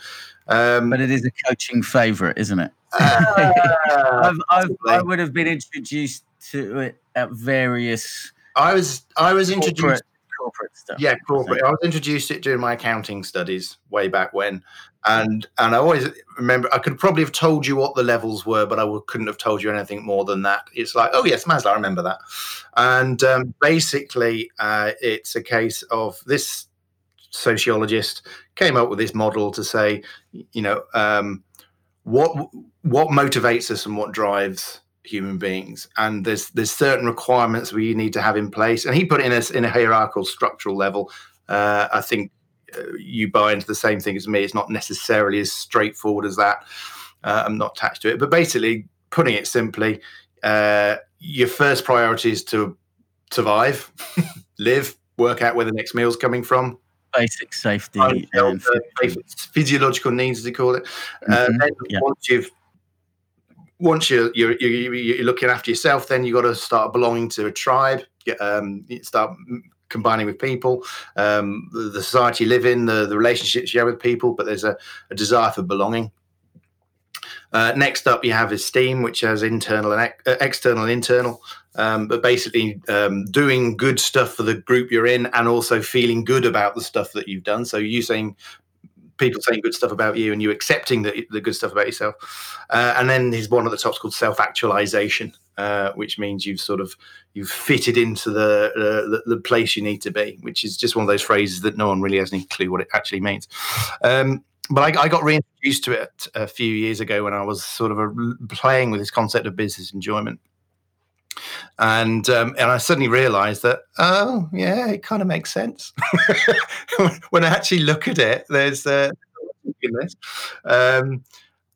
um, but it is a coaching favorite, isn't it? Uh, I've, I've, I would have been introduced to it at various. I was I was introduced corporate, stuff. Yeah, corporate. I was introduced to it during my accounting studies way back when, and and I always remember I could probably have told you what the levels were, but I couldn't have told you anything more than that. It's like, oh yes, Maslow, I remember that, and um, basically uh, it's a case of this sociologist came up with this model to say, you know, um, what what motivates us and what drives human beings, and there's there's certain requirements we need to have in place, and he put it in a in a hierarchical structural level. Uh, I think uh, you buy into the same thing as me. It's not necessarily as straightforward as that. Uh, I'm not attached to it, but basically, putting it simply, uh, your first priority is to survive, live, work out where the next meal's coming from, basic safety and physiological needs, as they call it. Uh, mm-hmm. then yeah. once you've once you're, you're, you're, looking after yourself, then you've got to start belonging to a tribe. Get, um, start combining with people, um, the, the, society you live in, the, the relationships you have with people. But there's a, a desire for belonging. Uh, next up, you have esteem, which has internal and ex- uh, external and internal. Um, but basically, um, doing good stuff for the group you're in, and also feeling good about the stuff that you've done. So you saying people saying good stuff about you, and you accepting the, the good stuff about yourself. Uh, and then there's one at the top called self actualization, uh, which means you've sort of you've fitted into the, uh, the, the place you need to be, which is just one of those phrases that no one really has any clue what it actually means. Um, but I, I, got reintroduced to it a few years ago when I was sort of a, playing with this concept of business enjoyment. And um, and I suddenly realised that oh yeah, it kind of makes sense when I actually look at it. There's uh, um,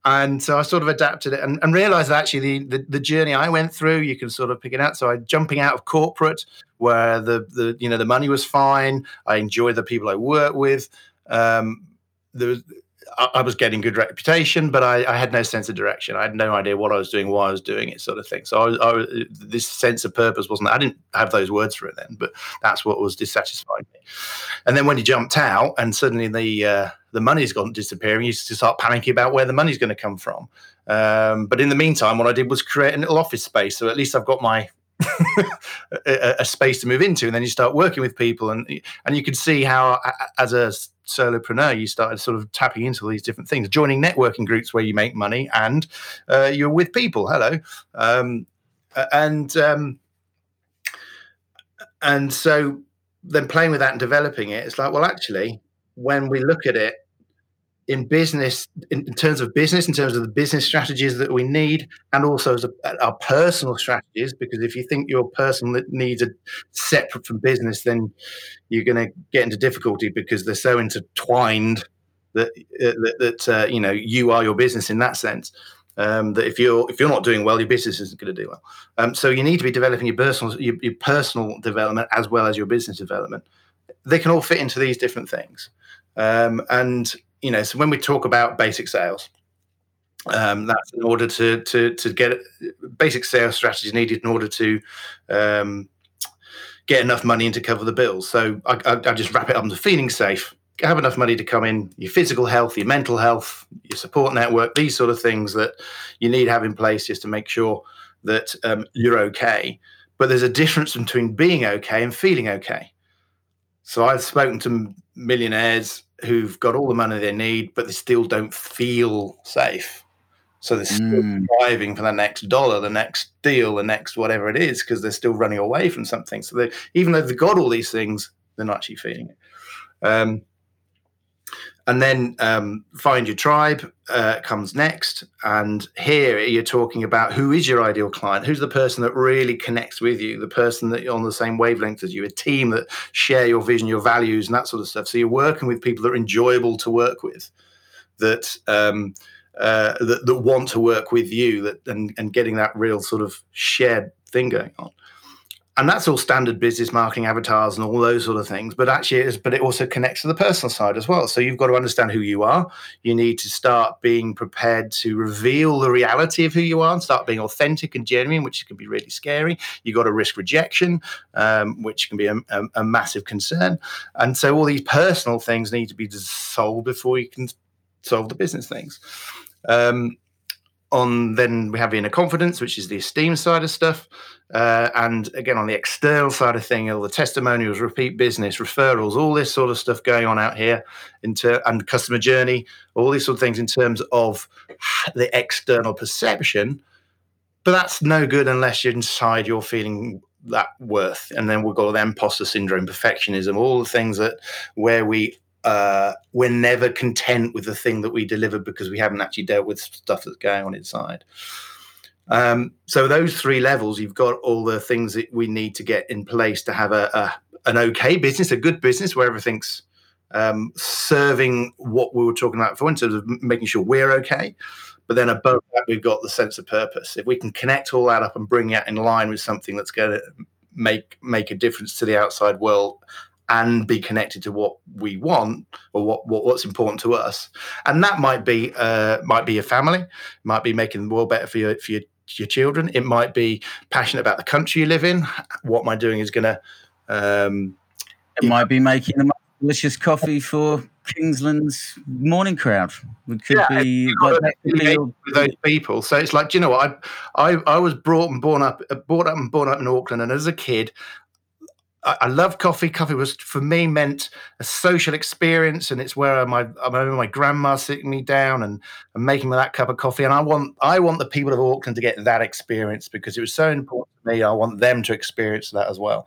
and so I sort of adapted it and, and realised that actually the, the, the journey I went through, you can sort of pick it out. So I jumping out of corporate where the the you know the money was fine. I enjoyed the people I work with. Um, there was I, was getting good reputation, but I, I, had no sense of direction. I had no idea what I was doing, why I was doing it, sort of thing. So I, I this sense of purpose wasn't. I didn't have those words for it then, but that's what was dissatisfying me. And then when you jumped out, and suddenly the uh, the money's gone disappearing, you start panicking about where the money's going to come from. Um, but in the meantime, what I did was create a little office space. So at least I've got my a, a, space to move into, and then you start working with people, and and you can see how as a solopreneur you started sort of tapping into all these different things, joining networking groups where you make money, and uh, you're with people. Hello, um, and um, and so then playing with that and developing it, it's like well, actually, when we look at it in business, in, in, terms of business, in terms of the business strategies that we need, and also a, our personal strategies. Because if you think your personal needs are separate from business, then you're going to get into difficulty because they're so intertwined that uh, that, that uh, you know you are your business in that sense. Um, that if you're if you're not doing well, your business isn't going to do well. Um, so you need to be developing your personal your, your personal development as well as your business development. They can all fit into these different things, um, and you know, so when we talk about basic sales, um, that's in order to to to get basic sales strategies needed in order to um, get enough money in to cover the bills. So I, I, I just wrap it up into feeling safe, have enough money to come in, your physical health, your mental health, your support network, these sort of things that you need to have in place just to make sure that um, you're okay. But there's a difference between being okay and feeling okay. So I've spoken to millionaires who've got all the money they need, but they still don't feel safe. So they're still mm. striving for the next dollar, the next deal, the next whatever it is, because they're still running away from something. So they, even though they've got all these things, they're not actually feeling it. Um, and then um, find your tribe uh, comes next. And here you're talking about who is your ideal client who's the person that really connects with you the person that you're on the same wavelength as you a team that share your vision your values and that sort of stuff. So you're working with people that are enjoyable to work with that um, uh, that, that want to work with you that and, and getting that real sort of shared thing going on and that's all standard business marketing avatars and all those sort of things but actually it is but it also connects to the personal side as well. So you've got to understand who you are. You need to start being prepared to reveal the reality of who you are and start being authentic and genuine which can be really scary. You've got to risk rejection um, which can be a, a, a massive concern. And so all these personal things need to be solved before you can solve the business things. Um, on then we have inner confidence, which is the esteem side of stuff. Uh, and again, on the external side of thing, all the testimonials, repeat business, referrals, all this sort of stuff going on out here, into and customer journey, all these sort of things in terms of the external perception. But that's no good unless you're inside you're feeling that worth. And then we've got the imposter syndrome, perfectionism, all the things that where we uh, we're never content with the thing that we deliver because we haven't actually dealt with stuff that's going on inside. Um, so those three levels, you've got all the things that we need to get in place to have a, a an okay business, a good business where everything's um, serving what we were talking about before in terms of making sure we're okay. But then above that, we've got the sense of purpose. If we can connect all that up and bring it in line with something that's going to make make a difference to the outside world and be connected to what we want or what, what what's important to us. And that might be uh, might be your family, might be making the world better for your for your, your children. It might be passionate about the country you live in. What am I doing is going to. Um, it might be making the most delicious coffee for Kingsland's morning crowd. It could yeah, be like those people. So it's like, do you know what? I, I I was brought and born up, brought up and born up in Auckland, and as a kid, I, love coffee. Coffee was for me meant a social experience, and it's where my I remember my grandma sitting me down and, and making me that cup of coffee. And I want I want the people of Auckland to get that experience because it was so important to me. I want them to experience that as well.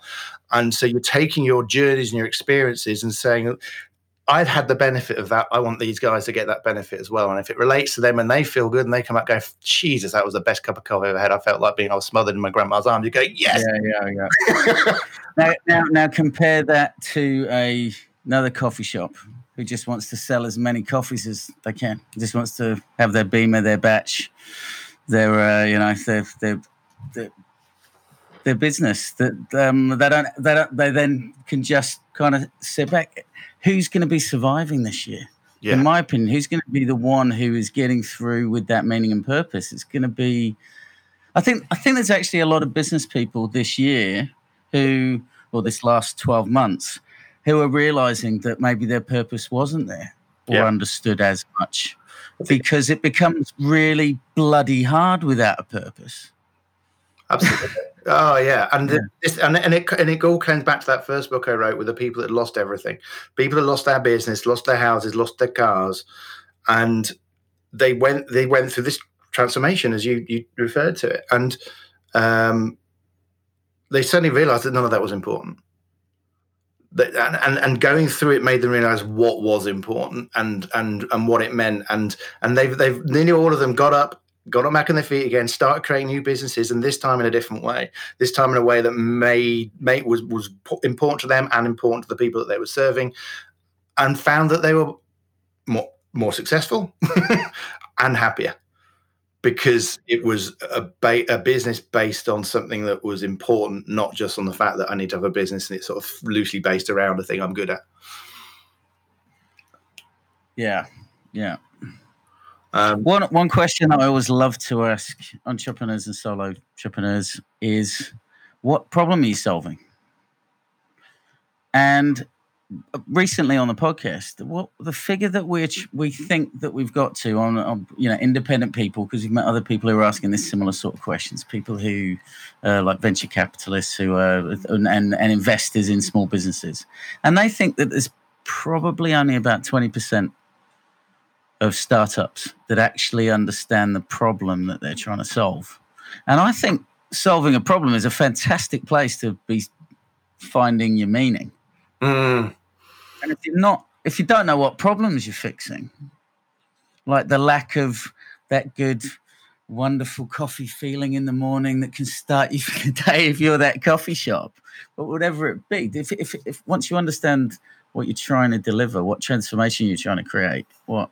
And so you're taking your journeys and your experiences and saying, I've had the benefit of that. I want these guys to get that benefit as well. And if it relates to them and they feel good and they come out going, Jesus, that was the best cup of coffee I've ever had. I felt like being I was smothered in my grandma's arms. You go, yes. Yeah, yeah, yeah. now, now, now compare that to a another coffee shop who just wants to sell as many coffees as they can. Just wants to have their beamer, their batch, their uh, you know their their their, their business. That um, they don't they don't they then can just kind of sit back who's going to be surviving this year? Yeah. In my opinion, who's going to be the one who is getting through with that meaning and purpose? It's going to be. I think. I think there's actually a lot of business people this year who, or this last twelve months, who are realizing that maybe their purpose wasn't there or yeah. understood as much, because it becomes really bloody hard without a purpose. Absolutely. Oh yeah, and yeah. This, and and it and it all comes back to that first book I wrote with the people that lost everything, people that lost their business, lost their houses, lost their cars, and they went they went through this transformation as you you referred to it, and um, they suddenly realised that none of that was important. That, and, and and going through it made them realize what was important and and and what it meant. And and they've they've nearly all of them got up got them back on their feet again, started creating new businesses, and this time in a different way. This time in a way that made, made was was important to them and important to the people that they were serving, and found that they were more more successful and happier because it was a, ba- a business based on something that was important, not just on the fact that I need to have a business and it's sort of loosely based around a thing I'm good at. Yeah, yeah. Um, one one question I always love to ask entrepreneurs and solo entrepreneurs is, what problem are you solving? And recently on the podcast, what the figure that we we think that we've got to on, on you know independent people because we've met other people who are asking this similar sort of questions, people who uh, like venture capitalists who are and, and and investors in small businesses, and they think that there's probably only about twenty percent of startups that actually understand the problem that they're trying to solve. And I think solving a problem is a fantastic place to be finding your meaning. Mm. And if you're not, if you don't know what problems you're fixing, like the lack of that good, wonderful coffee feeling in the morning that can start you for the day if you're that coffee shop, but whatever it be, if, if, if once you understand what you're trying to deliver, what transformation you're trying to create, what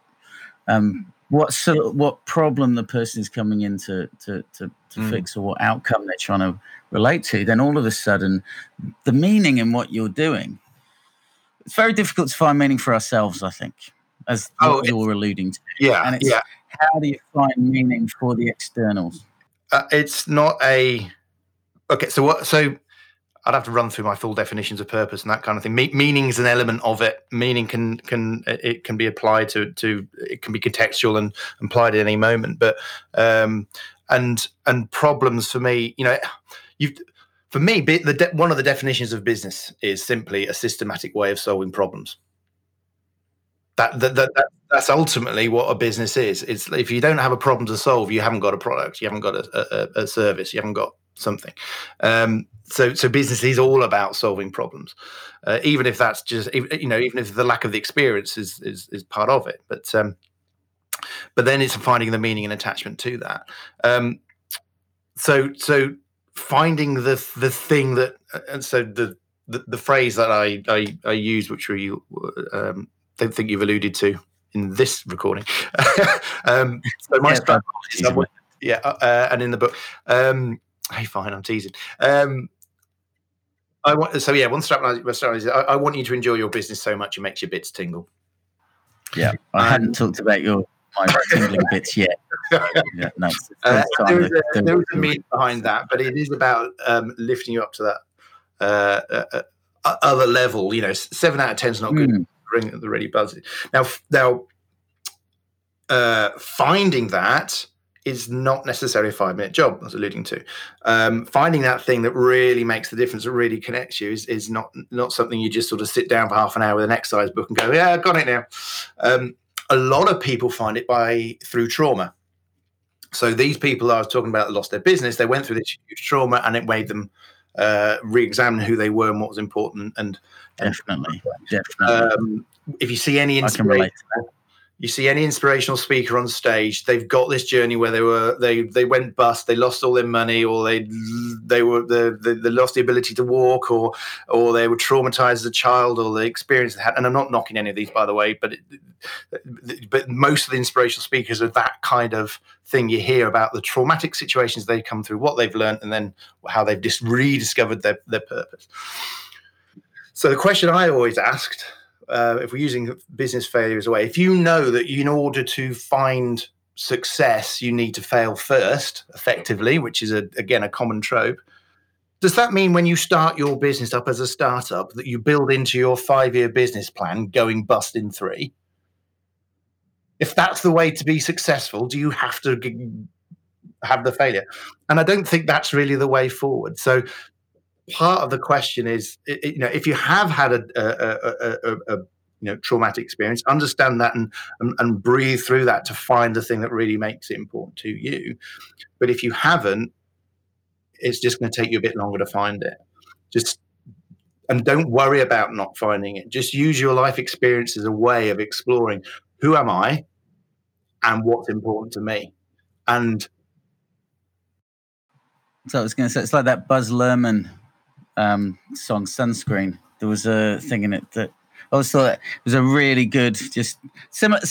um, what sort what problem the person is coming in to to, to, to mm. fix or what outcome they're trying to relate to, then all of a sudden the meaning in what you're doing. It's very difficult to find meaning for ourselves, I think, as oh, you're alluding to. Yeah. And it's yeah. how do you find meaning for the externals? Uh, it's not a okay. So what? So I'd have to run through my full definitions of purpose and that kind of thing. Me- meaning is an element of it. Meaning can can it can be applied to to it can be contextual and applied at any moment. But um, and and problems for me, you know, you for me, the de- one of the definitions of business is simply a systematic way of solving problems. That, that, that, that that's ultimately what a business is. It's if you don't have a problem to solve, you haven't got a product, you haven't got a, a, a service, you haven't got something. Um, so so business is all about solving problems, uh, even if that's just you know even if the lack of the experience is is, is part of it. But um, but then it's finding the meaning and attachment to that. Um, so so finding the the thing that and so the the, the phrase that I, I I use, which we um, don't think you've alluded to in this recording. um, so my yeah, yeah uh, uh, and in the book. Um, Hey, fine, I'm teasing. Um, I want so yeah. One strap is I, I want you to enjoy your business so much it makes your bits tingle. Yeah, I um, hadn't talked about your my tingling bits yet. Yeah, no, uh, there is a, there is a meaning behind that, but it is about um, lifting you up to that uh, uh, uh other level. You know, seven out of ten is not good. Mm. Ring the really buzzy. Now, now, uh, finding that is not necessarily a five minute job, I was alluding to. Um, finding that thing that really makes the difference, that really connects you, is, is not not something you just sort of sit down for half an hour with an exercise book and go, yeah, I've got it now. Um, a lot of people find it by through trauma. So these people I was talking about lost their business. They went through this huge trauma, and it made them uh, re-examine who they were and what was important. And, and definitely, definitely. Um, if you see any inspiration, you see any inspirational speaker on stage they've got this journey where they were they they went bust they lost all their money or they they were the they, they, lost the ability to walk or or they were traumatized as a child or the experience they had. And i'm not knocking any of these by the way but it, but most of the inspirational speakers are that kind of thing you hear about the traumatic situations they've come through what they've learned and then how they've just rediscovered their, their purpose. So the question i always asked uh, if we're using business failure as a way, if you know that in order to find success, you need to fail first, effectively, which is a, again a common trope. Does that mean when you start your business up as a startup that you build into your five year business plan going bust in three? If that's the way to be successful, do you have to have the failure? And I don't think that's really the way forward. So part of the question is, you know, if you have had a, a, a, a you know traumatic experience understand that and, and, and breathe through that to find the thing that really makes it important to you. But if you haven't it's just going to take you a bit longer to find it. Just and don't worry about not finding it. Just use your life experience as a way of exploring who am i and what's important to me? And so i was going to say it's like that Baz Luhrmann um, song "Sunscreen." There was a thing in it that I always thought it was a really good, just similar,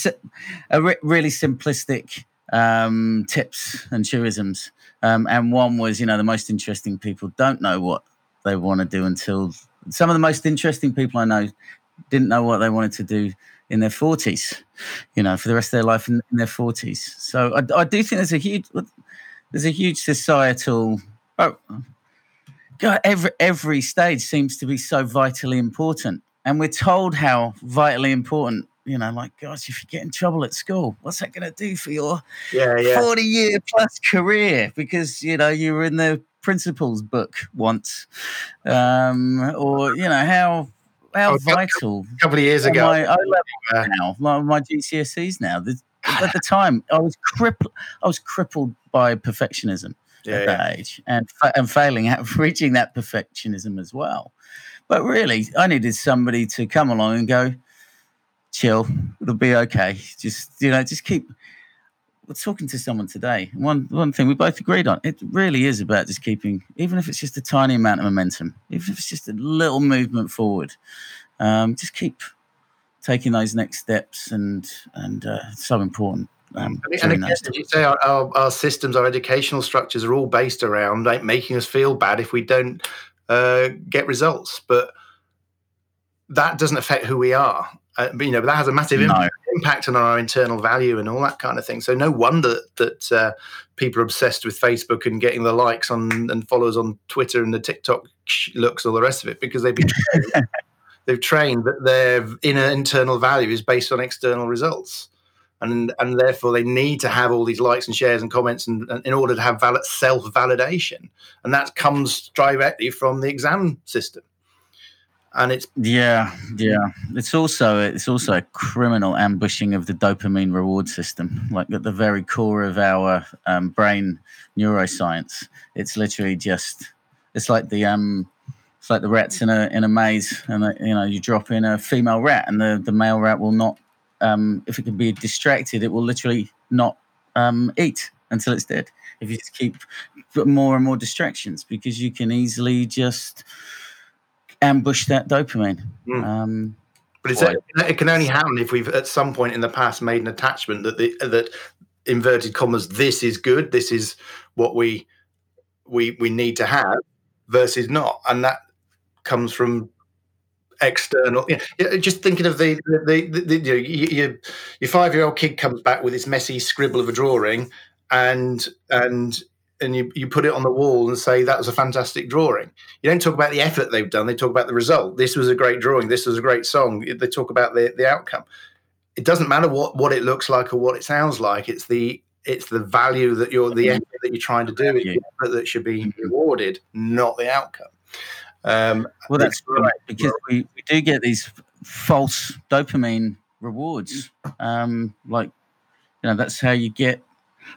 a re- really simplistic um, tips and truisms. Um, and one was, you know, the most interesting people don't know what they want to do until some of the most interesting people I know didn't know what they wanted to do in their 40s, you know, for the rest of their life in, in their 40s. So I, I, do think there's a huge, there's a huge societal, oh, God, every every stage seems to be so vitally important, and we're told how vitally important. You know, like gosh, if you get in trouble at school, what's that going to do for your yeah, yeah. forty year plus career? Because you know you were in the principal's book once, um, or you know how how oh, vital. A couple of years ago, my O level now, like my GCSEs now. at the time, I was crippled. I was crippled by perfectionism yeah, at that age, and and failing at reaching that perfectionism as well. But really, I needed somebody to come along and go, chill, it'll be okay. Just you know, just keep. We're talking to someone today. One one thing we both agreed on. It really is about just keeping, even if it's just a tiny amount of momentum, even if it's just a little movement forward. Um, just keep taking those next steps, and and uh, it's so important. Um, and again, as you say, our, our, our, systems, our educational structures are all based around like, making us feel bad if we don't uh, get results. But that doesn't affect who we are. Uh, but, you know, that has a massive no. impact, on our internal value and all that kind of thing. So no wonder that uh, people are obsessed with Facebook and getting the likes on and followers on Twitter and the TikTok looks, all the rest of it, because they've been trained, they've trained that their inner internal value is based on external results and and therefore they need to have all these likes and shares and comments and, and in order to have valid self validation, and that comes directly from the exam system. And it's yeah, yeah. It's also it's also a criminal ambushing of the dopamine reward system, like at the very core of our um, brain neuroscience. It's literally just it's like the um it's like the rats in a in a maze, and uh, you know you drop in a female rat, and the the male rat will not um, if it can be distracted, it will literally not um, eat until it's dead. If you just keep more and more distractions, because you can easily just ambush that dopamine. Mm. Um, but it can only happen if we've at some point in the past made an attachment that the that inverted commas this is good, this is what we we we need to have versus not, and that comes from external. You know, just thinking of the the, the, the you know, your, your five year old kid comes back with this messy scribble of a drawing, and and and you, you put it on the wall and say that was a fantastic drawing. You don't talk about the effort they've done; they talk about the result. This was a great drawing. This was a great song. They talk about the the outcome. It doesn't matter what what it looks like or what it sounds like. It's the it's the value that you're the effort that you're trying to do that should be rewarded, not the outcome. Um, well, that's right because we, we do get these false dopamine rewards. Um, like, you know, that's how you get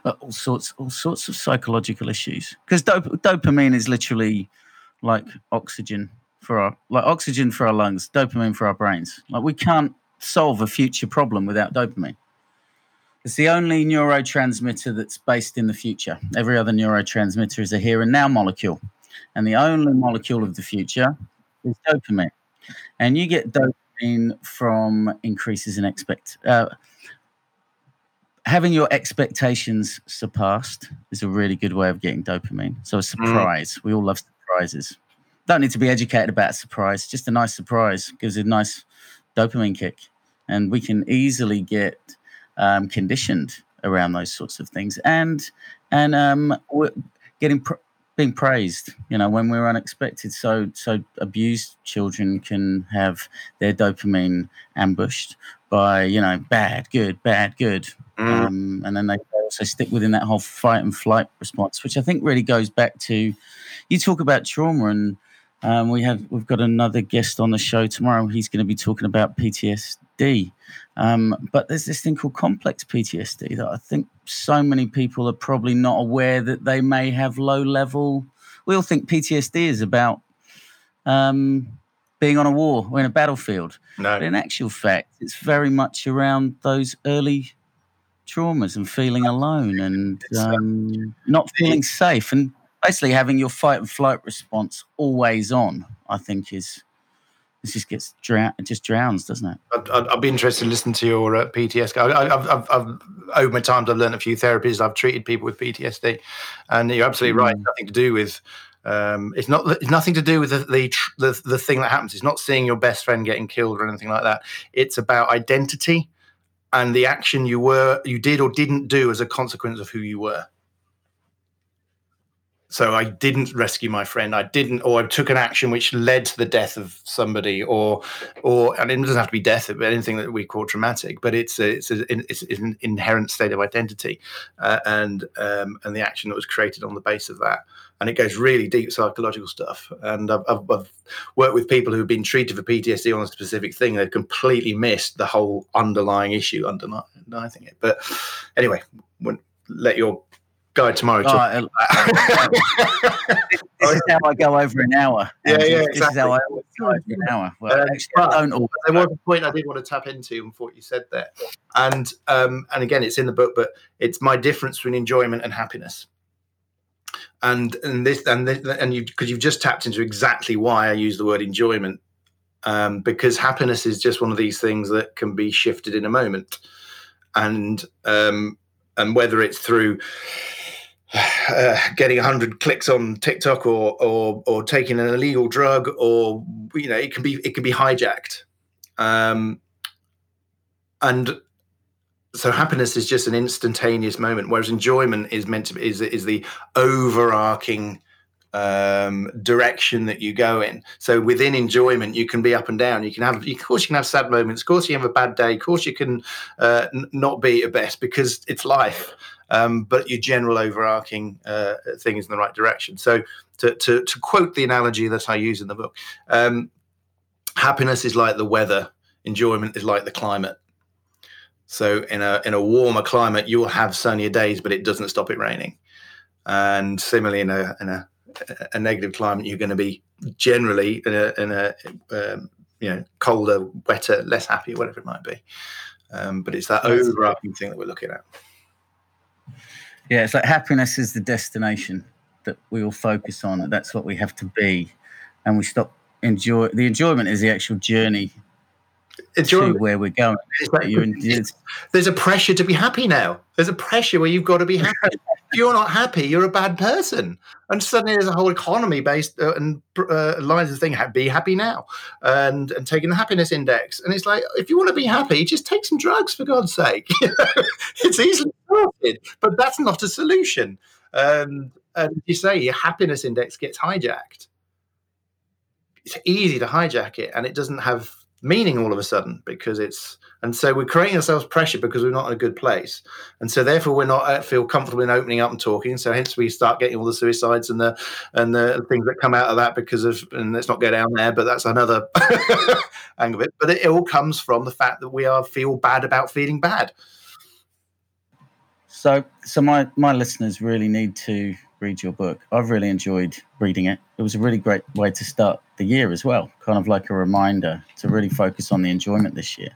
uh, all sorts all sorts of psychological issues because dop- dopamine is literally like oxygen for our like oxygen for our lungs, dopamine for our brains. Like we can't solve a future problem without dopamine. It's the only neurotransmitter that's based in the future. Every other neurotransmitter is a here and now molecule. And the only molecule of the future is dopamine. And you get dopamine from increases in expect. Uh, having your expectations surpassed is a really good way of getting dopamine. So a mm. surprise. Mm. We all love surprises. Don't need to be educated about a surprise. Just a nice surprise gives a nice dopamine kick. And we can easily get um, conditioned around those sorts of things. And and um, getting pr- being praised you know when we're unexpected. So so abused children can have their dopamine ambushed by you know bad good bad good. Mm. um, and then they also stick within that whole fight and flight response which i think really goes back to you talk about trauma and um, we have we've got another guest on the show tomorrow. He's going to be talking about ptsd um, but there's this thing called complex PTSD that I think so many people are probably not aware that they may have low level. We all think PTSD is about um, being on a war or in a battlefield. No. But in actual fact, it's very much around those early traumas and feeling alone and um, not feeling safe and basically having your fight and flight response always on, I think is it just gets drown, it just drowns, doesn't it? I'd, I'd, be interested to listen to your uh, PTSD. I, have I've, I've, over my times, I've learned a few therapies. I've treated people with PTSD, and you're absolutely mm. right. Nothing to do with. Um, it's not. It's nothing to do with the, the, the the thing that happens. It's not seeing your best friend getting killed or anything like that. It's about identity and the action you were, you did or didn't do as a consequence of who you were. So I didn't rescue my friend. I didn't, or I took an action which led to the death of somebody, or, or, and it doesn't have to be death, but anything that we call traumatic. But it's a, it's, a, it's an inherent state of identity, uh, and um, and the action that was created on the base of that. And it goes really deep psychological stuff. And I've, I've, I've worked with people who've been treated for PTSD on a specific thing. They've completely missed the whole underlying issue underlying it. But anyway, let your guy tomorrow. Oh, this is how I go over an hour. Yeah, yeah, exactly. Is how I go over an hour. Well, um, actually, I don't always. There was a point I did want to tap into and what you said there, and um, and again, it's in the book, but it's my difference between enjoyment and happiness. And and this and this, and you because you've just tapped into exactly why I use the word enjoyment, um, because happiness is just one of these things that can be shifted in a moment, and um, and whether it's through uh, getting 100 clicks on TikTok or, or or taking an illegal drug or you know it can be it can be hijacked um, and so happiness is just an instantaneous moment whereas enjoyment is meant to be is, is the overarching um, direction that you go in. So within enjoyment, you can be up and down. You can have, of course, you can have sad moments. Of course, you have a bad day. Of course, you can uh, n- not be at best because it's life. Um, but your general overarching uh, thing is in the right direction. So to, to, to quote the analogy that I use in the book, um, happiness is like the weather. Enjoyment is like the climate. So in a in a warmer climate, you will have sunnier days, but it doesn't stop it raining. And similarly, in a in a a negative climate, you're going to be generally in a, in a um, you know colder, wetter, less happy, whatever it might be. Um, but it's that overarching thing that we're looking at. Yeah, it's like happiness is the destination that we all focus on. That's what we have to be, and we stop enjoy. The enjoyment is the actual journey enjoy where we're going. There's a pressure to be happy now. There's a pressure where you've got to be happy. if you're not happy, you're a bad person. And suddenly there's a whole economy based uh, and uh, lines of thing. Be happy now, and and taking the happiness index. And it's like, if you want to be happy, just take some drugs for God's sake. it's easily sorted, but that's not a solution. Um, and you say your happiness index gets hijacked. It's easy to hijack it, and it doesn't have meaning all of a sudden because it's and so we're creating ourselves pressure because we're not in a good place. And so therefore we're not uh, feel comfortable in opening up and talking. So hence we start getting all the suicides and the and the things that come out of that because of and let's not go down there but that's another angle of it. But it, it all comes from the fact that we are feel bad about feeling bad. So so my my listeners really need to read your book. I've really enjoyed reading it. It was a really great way to start the year as well, kind of like a reminder to really focus on the enjoyment this year.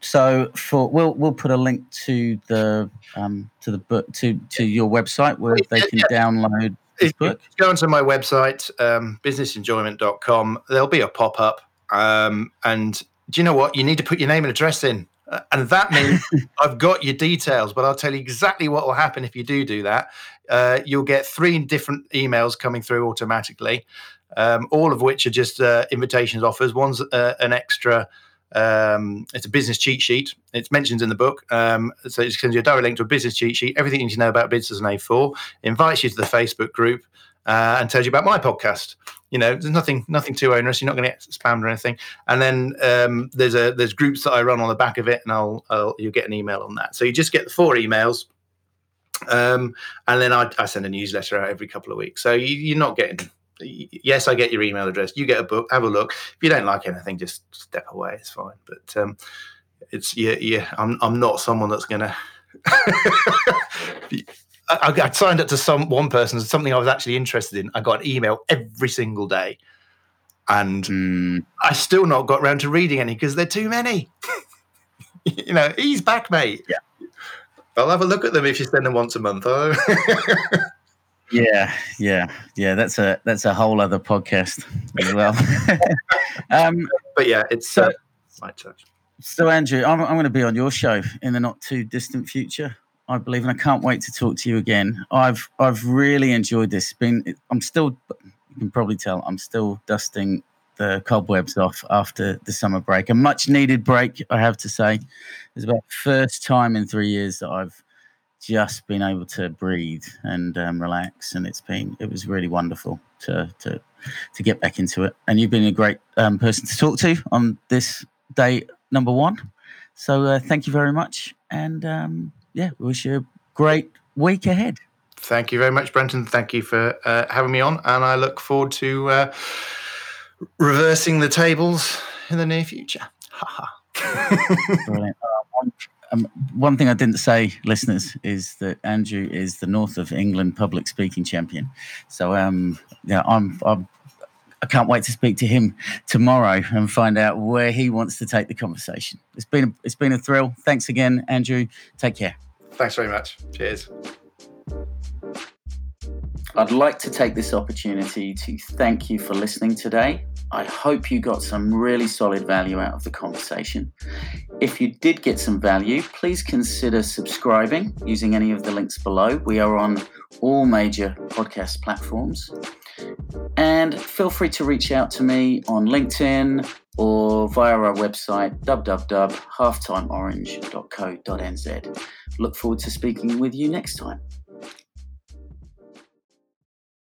So for we'll we'll put a link to the um, to the book to to your website where they can download this book. Go onto my website, um, businessenjoyment.com. There'll be a pop up, um, and do you know what? You need to put your name and address in. Uh, and that means I've got your details, but I'll tell you exactly what will happen if you do do that. Uh, you'll get three different emails coming through automatically, um, all of which are just uh, invitations offers. One's uh, an extra. Um, it's a business cheat sheet. It's mentioned in the book. Um, so it sends you a direct link to a business cheat sheet, everything you need to know about business and A4, invites you to the Facebook group, uh, and tells you about my podcast. You know, there's nothing nothing too onerous. You're not going to get spammed or anything. And then um, there's a there's groups that I run on the back of it, and I'll, I'll you'll get an email on that. So you just get the four emails. Um, and then I, I, send a newsletter out every couple of weeks. So you, are not getting. Yes, I get your email address. You get a book. Have a look. If you don't like anything, just step away. It's fine. But um, it's yeah, yeah. I'm I'm not someone that's gonna. I, I, signed up to some one person something I was actually interested in. I got an email every single day, and mm. I still not got around to reading any because they're too many. you know, he's back, mate. Yeah, I'll have a look at them if you send them once a month. yeah, yeah, yeah. That's a that's a whole other podcast as well. um, but yeah, it's so, uh, my touch. So Andrew, I'm, I'm going to be on your show in the not too distant future. I believe, and I can't wait to talk to you again. I've I've really enjoyed this. Been I'm still you can probably tell I'm still dusting the cobwebs off after the summer break. A much needed break, I have to say. It's about the first time in three years that I've just been able to breathe and um, relax, and it's been it was really wonderful to to to get back into it. And you've been a great um, person to talk to on this day number one. So uh, thank you very much, and um, yeah, wish you a great week ahead. Thank you very much, Brenton. Thank you for uh, having me on, and I look forward to uh, reversing the tables in the near future. Brilliant. Uh, one, um, one thing I didn't say, listeners, is that Andrew is the North of England public speaking champion. So, um, yeah, I'm, I'm I can't wait to speak to him tomorrow and find out where he wants to take the conversation. It's been a, it's been a thrill. Thanks again, Andrew. Take care. Thanks very much. Cheers. I'd like to take this opportunity to thank you for listening today. I hope you got some really solid value out of the conversation. If you did get some value, please consider subscribing using any of the links below. We are on all major podcast platforms. And feel free to reach out to me on LinkedIn or via our website www.halftimeorange.co.nz. Look forward to speaking with you next time.